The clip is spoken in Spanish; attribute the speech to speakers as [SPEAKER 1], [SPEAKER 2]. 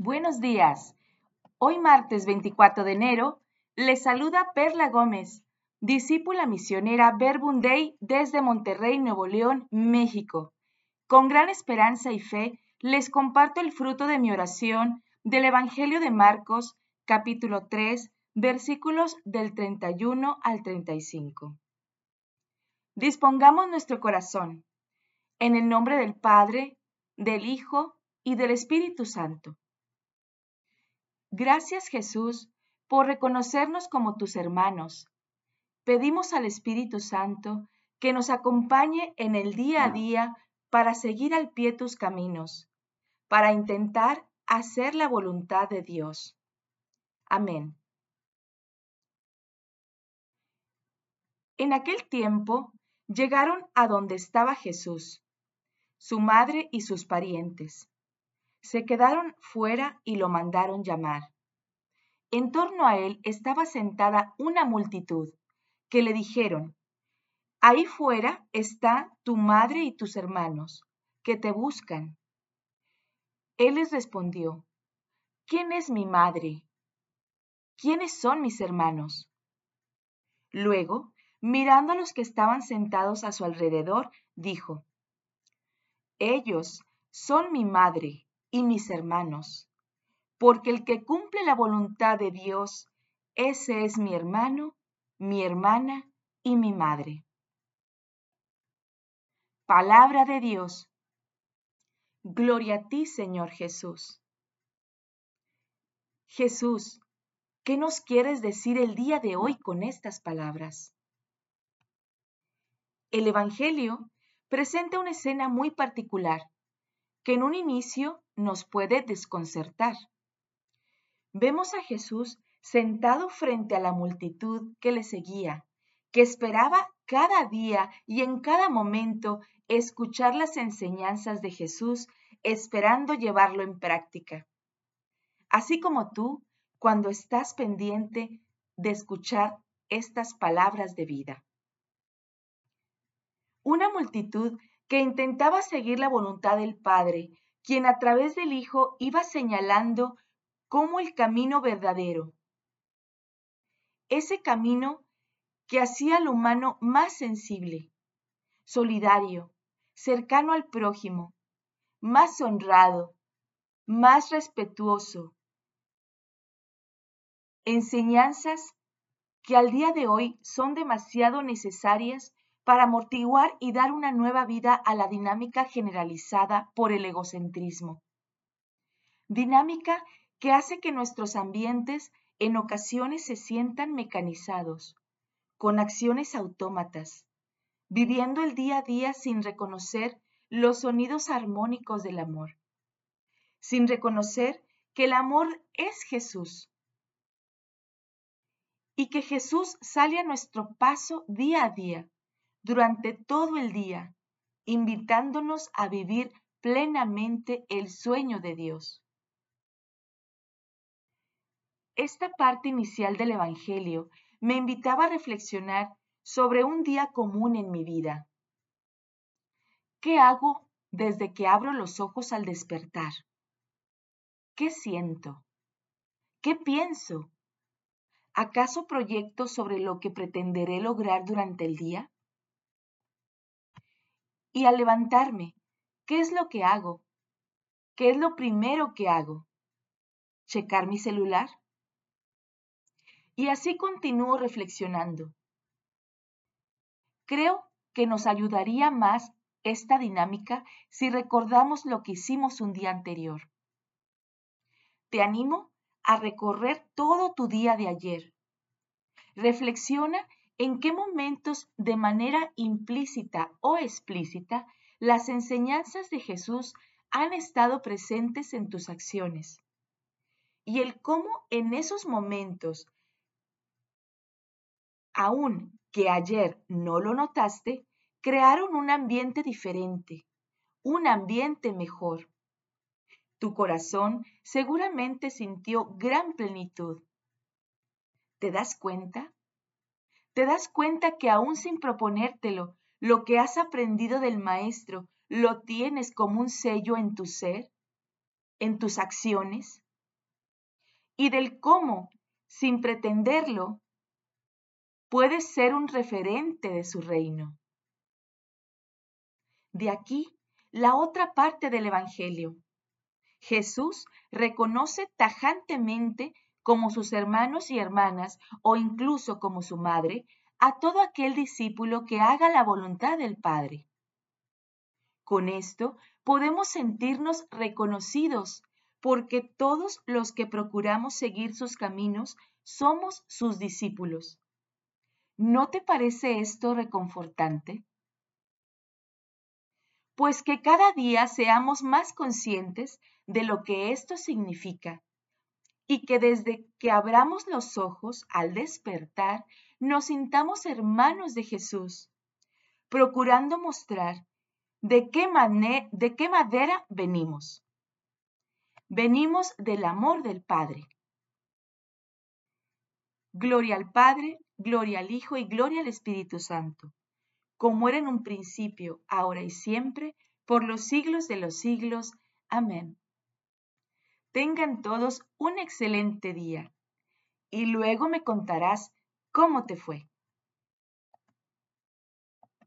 [SPEAKER 1] Buenos días. Hoy martes 24 de enero les saluda Perla Gómez, discípula misionera Verbum desde Monterrey, Nuevo León, México. Con gran esperanza y fe les comparto el fruto de mi oración del Evangelio de Marcos, capítulo 3, versículos del 31 al 35. Dispongamos nuestro corazón en el nombre del Padre, del Hijo y del Espíritu Santo. Gracias Jesús por reconocernos como tus hermanos. Pedimos al Espíritu Santo que nos acompañe en el día a día para seguir al pie tus caminos, para intentar hacer la voluntad de Dios. Amén. En aquel tiempo llegaron a donde estaba Jesús, su madre y sus parientes se quedaron fuera y lo mandaron llamar. En torno a él estaba sentada una multitud, que le dijeron, Ahí fuera está tu madre y tus hermanos, que te buscan. Él les respondió, ¿quién es mi madre? ¿Quiénes son mis hermanos? Luego, mirando a los que estaban sentados a su alrededor, dijo, Ellos son mi madre y mis hermanos, porque el que cumple la voluntad de Dios, ese es mi hermano, mi hermana y mi madre. Palabra de Dios. Gloria a ti, Señor Jesús. Jesús, ¿qué nos quieres decir el día de hoy con estas palabras? El Evangelio presenta una escena muy particular que en un inicio nos puede desconcertar. Vemos a Jesús sentado frente a la multitud que le seguía, que esperaba cada día y en cada momento escuchar las enseñanzas de Jesús, esperando llevarlo en práctica. Así como tú, cuando estás pendiente de escuchar estas palabras de vida. Una multitud que intentaba seguir la voluntad del Padre, quien a través del Hijo iba señalando como el camino verdadero. Ese camino que hacía al humano más sensible, solidario, cercano al prójimo, más honrado, más respetuoso. Enseñanzas que al día de hoy son demasiado necesarias para amortiguar y dar una nueva vida a la dinámica generalizada por el egocentrismo. Dinámica que hace que nuestros ambientes en ocasiones se sientan mecanizados, con acciones autómatas, viviendo el día a día sin reconocer los sonidos armónicos del amor, sin reconocer que el amor es Jesús y que Jesús sale a nuestro paso día a día durante todo el día, invitándonos a vivir plenamente el sueño de Dios. Esta parte inicial del Evangelio me invitaba a reflexionar sobre un día común en mi vida. ¿Qué hago desde que abro los ojos al despertar? ¿Qué siento? ¿Qué pienso? ¿Acaso proyecto sobre lo que pretenderé lograr durante el día? Y al levantarme, ¿qué es lo que hago? ¿Qué es lo primero que hago? ¿Checar mi celular? Y así continúo reflexionando. Creo que nos ayudaría más esta dinámica si recordamos lo que hicimos un día anterior. Te animo a recorrer todo tu día de ayer. Reflexiona en qué momentos de manera implícita o explícita las enseñanzas de Jesús han estado presentes en tus acciones y el cómo en esos momentos, aun que ayer no lo notaste, crearon un ambiente diferente, un ambiente mejor. Tu corazón seguramente sintió gran plenitud. ¿Te das cuenta? Te das cuenta que aún sin proponértelo, lo que has aprendido del Maestro lo tienes como un sello en tu ser, en tus acciones. y del cómo, sin pretenderlo, puedes ser un referente de su reino. De aquí la otra parte del Evangelio. Jesús reconoce tajantemente como sus hermanos y hermanas o incluso como su madre a todo aquel discípulo que haga la voluntad del Padre. Con esto podemos sentirnos reconocidos porque todos los que procuramos seguir sus caminos somos sus discípulos. ¿No te parece esto reconfortante? Pues que cada día seamos más conscientes de lo que esto significa y que desde que abramos los ojos al despertar nos sintamos hermanos de Jesús, procurando mostrar de qué, de qué madera venimos. Venimos del amor del Padre. Gloria al Padre, gloria al Hijo y gloria al Espíritu Santo, como era en un principio, ahora y siempre, por los siglos de los siglos. Amén. Tengan todos un excelente día y luego me contarás cómo te fue.